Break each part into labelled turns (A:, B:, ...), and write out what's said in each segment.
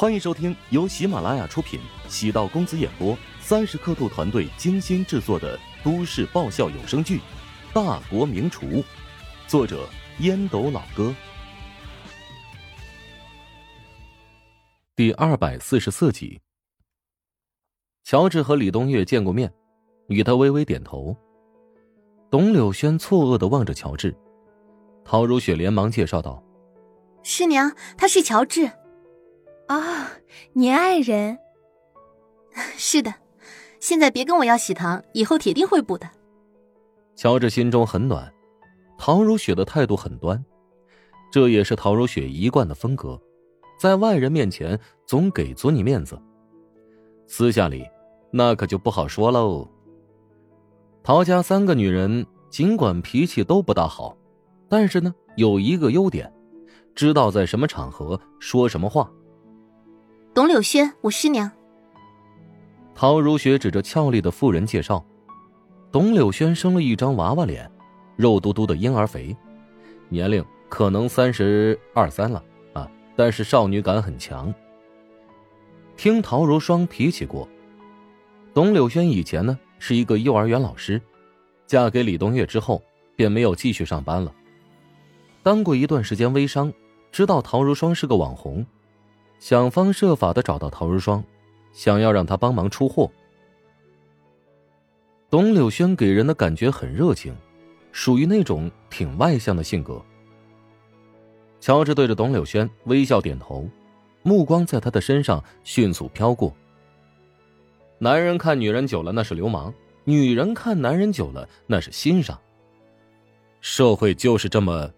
A: 欢迎收听由喜马拉雅出品、喜道公子演播、三十刻度团队精心制作的都市爆笑有声剧《大国名厨》，作者烟斗老哥，第二百四十四集。乔治和李东岳见过面，与他微微点头。董柳轩错愕的望着乔治，陶如雪连忙介绍道：“
B: 师娘，他是乔治。”
C: 啊，你爱人？
B: 是的，现在别跟我要喜糖，以后铁定会补的。
A: 乔治心中很暖，陶如雪的态度很端，这也是陶如雪一贯的风格，在外人面前总给足你面子，私下里那可就不好说喽。陶家三个女人尽管脾气都不大好，但是呢，有一个优点，知道在什么场合说什么话。
B: 董柳轩，我师娘。
A: 陶如雪指着俏丽的妇人介绍：“董柳轩生了一张娃娃脸，肉嘟嘟的婴儿肥，年龄可能三十二三了啊，但是少女感很强。听陶如霜提起过，董柳轩以前呢是一个幼儿园老师，嫁给李东岳之后便没有继续上班了，当过一段时间微商，知道陶如霜是个网红。”想方设法的找到陶如霜，想要让他帮忙出货。董柳轩给人的感觉很热情，属于那种挺外向的性格。乔治对着董柳轩微笑点头，目光在他的身上迅速飘过。男人看女人久了那是流氓，女人看男人久了那是欣赏。社会就是这么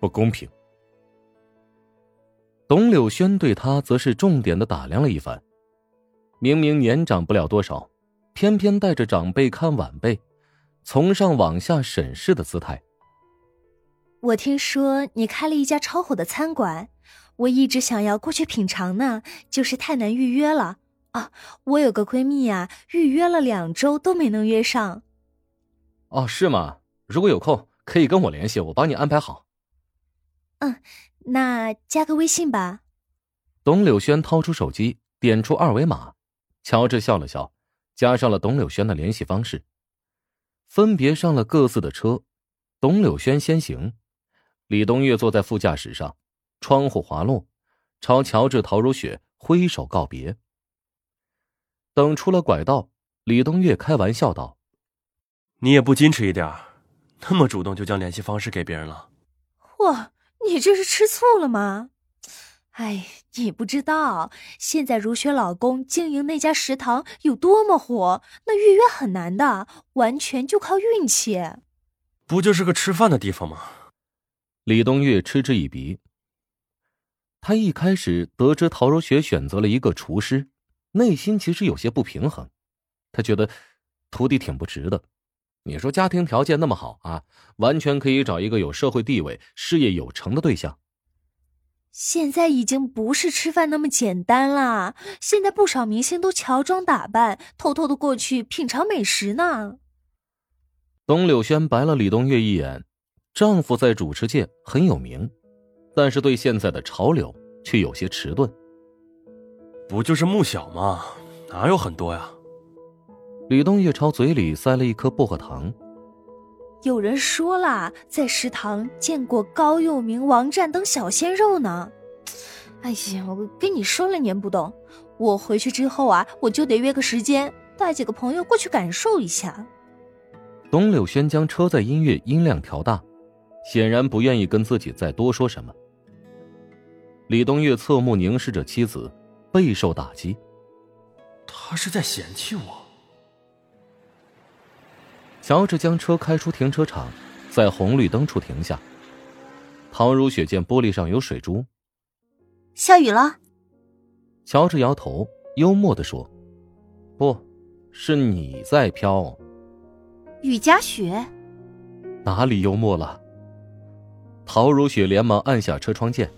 A: 不公平。董柳轩对他则是重点的打量了一番，明明年长不了多少，偏偏带着长辈看晚辈，从上往下审视的姿态。
C: 我听说你开了一家超火的餐馆，我一直想要过去品尝呢，就是太难预约了啊！我有个闺蜜呀，预约了两周都没能约上。
A: 哦，是吗？如果有空，可以跟我联系，我帮你安排好。
C: 嗯。那加个微信吧。
A: 董柳轩掏出手机，点出二维码。乔治笑了笑，加上了董柳轩的联系方式，分别上了各自的车。董柳轩先行，李东月坐在副驾驶上，窗户滑落，朝乔治、陶如雪挥手告别。等出了拐道，李东月开玩笑道：“
D: 你也不矜持一点，那么主动就将联系方式给别人了。”
C: 哇！你这是吃醋了吗？哎，你不知道现在如雪老公经营那家食堂有多么火，那预约很难的，完全就靠运气。
D: 不就是个吃饭的地方吗？
A: 李东岳嗤之以鼻。他一开始得知陶如雪选择了一个厨师，内心其实有些不平衡。他觉得徒弟挺不值的。你说家庭条件那么好啊，完全可以找一个有社会地位、事业有成的对象。
C: 现在已经不是吃饭那么简单啦，现在不少明星都乔装打扮，偷偷的过去品尝美食呢。
A: 董柳轩白了李东岳一眼，丈夫在主持界很有名，但是对现在的潮流却有些迟钝。
D: 不就是穆小吗？哪有很多呀？
A: 李东月朝嘴里塞了一颗薄荷糖。
C: 有人说啦，在食堂见过高佑明、王战等小鲜肉呢。哎呀，我跟你说了，你不懂。我回去之后啊，我就得约个时间，带几个朋友过去感受一下。
A: 董柳轩将车载音乐音量调大，显然不愿意跟自己再多说什么。李东月侧目凝视着妻子，备受打击。
D: 他是在嫌弃我。
A: 乔治将车开出停车场，在红绿灯处停下。陶如雪见玻璃上有水珠，
B: 下雨了。
A: 乔治摇头，幽默的说：“不，是你在飘。”
B: 雨夹雪，
A: 哪里幽默了？陶如雪连忙按下车窗键，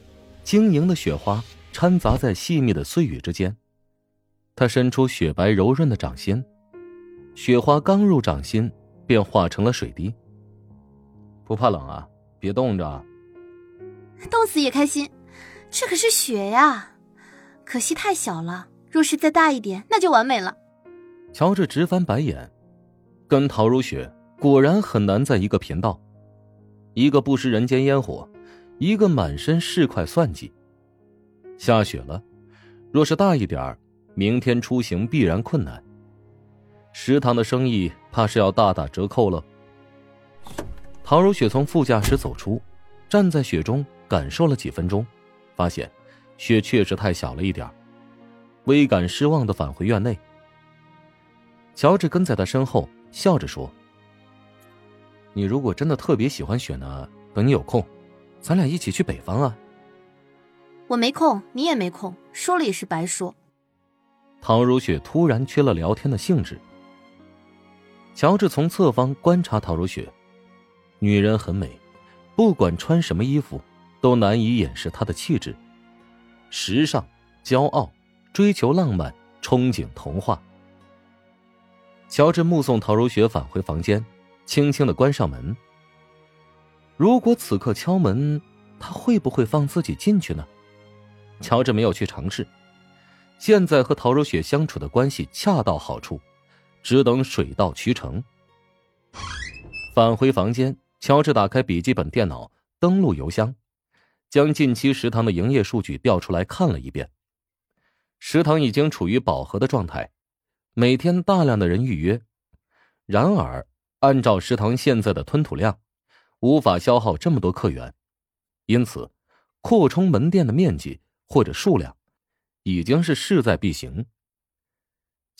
A: 晶莹的雪花掺杂在细密的碎雨之间。她伸出雪白柔润的掌心，雪花刚入掌心。便化成了水滴。不怕冷啊，别冻着。
B: 冻死也开心，这可是雪呀！可惜太小了。若是再大一点，那就完美了。
A: 乔治直翻白眼，跟陶如雪果然很难在一个频道。一个不食人间烟火，一个满身市侩算计。下雪了，若是大一点明天出行必然困难。食堂的生意怕是要大打折扣了。唐如雪从副驾驶走出，站在雪中感受了几分钟，发现雪确实太小了一点微感失望的返回院内。乔治跟在他身后，笑着说：“你如果真的特别喜欢雪呢，等你有空，咱俩一起去北方啊。”
B: 我没空，你也没空，说了也是白说。
A: 唐如雪突然缺了聊天的兴致。乔治从侧方观察陶如雪，女人很美，不管穿什么衣服，都难以掩饰她的气质，时尚、骄傲。追求浪漫，憧憬童话。乔治目送陶如雪返回房间，轻轻的关上门。如果此刻敲门，他会不会放自己进去呢？乔治没有去尝试。现在和陶如雪相处的关系恰到好处，只等水到渠成。返回房间，乔治打开笔记本电脑，登录邮箱，将近期食堂的营业数据调出来看了一遍。食堂已经处于饱和的状态，每天大量的人预约。然而，按照食堂现在的吞吐量，无法消耗这么多客源，因此，扩充门店的面积或者数量，已经是势在必行。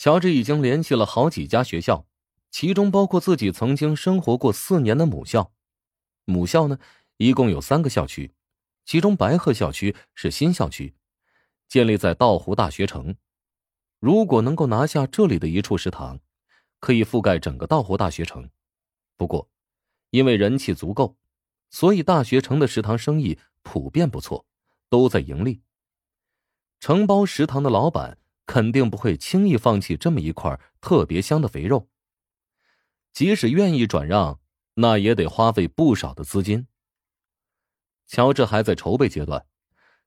A: 乔治已经联系了好几家学校，其中包括自己曾经生活过四年的母校。母校呢，一共有三个校区，其中白鹤校区是新校区。建立在道湖大学城，如果能够拿下这里的一处食堂，可以覆盖整个道湖大学城。不过，因为人气足够，所以大学城的食堂生意普遍不错，都在盈利。承包食堂的老板肯定不会轻易放弃这么一块特别香的肥肉，即使愿意转让，那也得花费不少的资金。乔治还在筹备阶段。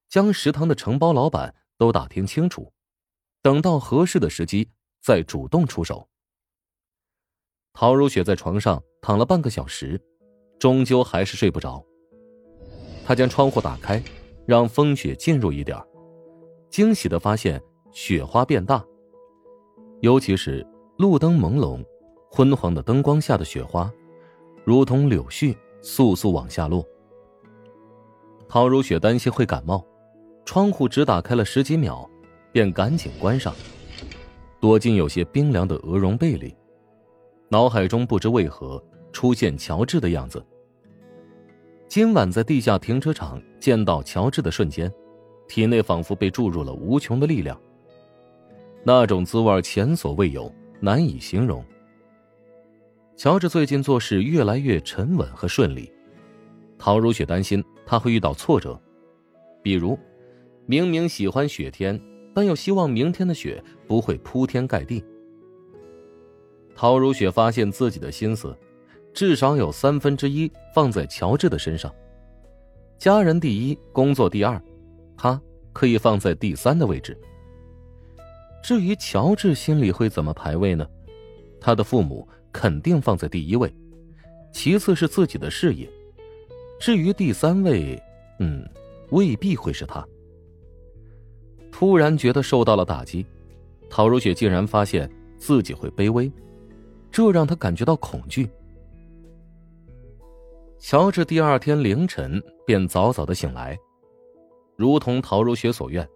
A: 将食堂的承包老板都打听清楚，等到合适的时机再主动出手。陶如雪在床上躺了半个小时，终究还是睡不着。她将窗户打开，让风雪进入一点惊喜的发现雪花变大，尤其是路灯朦胧、昏黄的灯光下的雪花，如同柳絮簌簌往下落。陶如雪担心会感冒。窗户只打开了十几秒，便赶紧关上，躲进有些冰凉的鹅绒被里。脑海中不知为何出现乔治的样子。今晚在地下停车场见到乔治的瞬间，体内仿佛被注入了无穷的力量。那种滋味前所未有，难以形容。乔治最近做事越来越沉稳和顺利，陶如雪担心他会遇到挫折，比如。明明喜欢雪天，但又希望明天的雪不会铺天盖地。陶如雪发现自己的心思，至少有三分之一放在乔治的身上。家人第一，工作第二，他可以放在第三的位置。至于乔治心里会怎么排位呢？他的父母肯定放在第一位，其次是自己的事业，至于第三位，嗯，未必会是他。突然觉得受到了打击，陶如雪竟然发现自己会卑微，这让他感觉到恐惧。乔治第二天凌晨便早早的醒来，如同陶如雪所愿，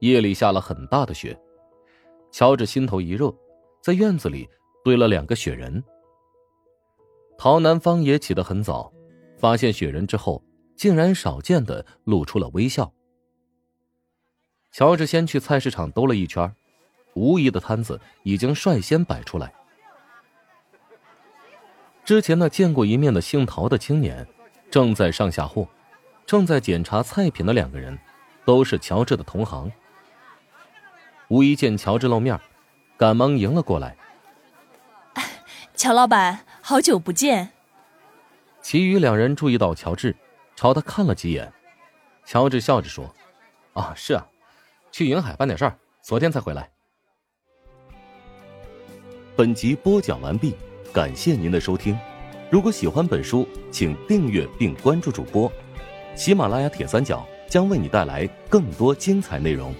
A: 夜里下了很大的雪。乔治心头一热，在院子里堆了两个雪人。陶南方也起得很早，发现雪人之后，竟然少见的露出了微笑。乔治先去菜市场兜了一圈，无疑的摊子已经率先摆出来。之前那见过一面的姓陶的青年，正在上下货；正在检查菜品的两个人，都是乔治的同行。无疑见乔治露面，赶忙迎了过来。
C: 乔老板，好久不见。
A: 其余两人注意到乔治，朝他看了几眼。乔治笑着说：“啊，是啊。”
E: 去云海办点事儿，昨天才回来。
A: 本集播讲完毕，感谢您的收听。如果喜欢本书，请订阅并关注主播。喜马拉雅铁三角将为你带来更多精彩内容。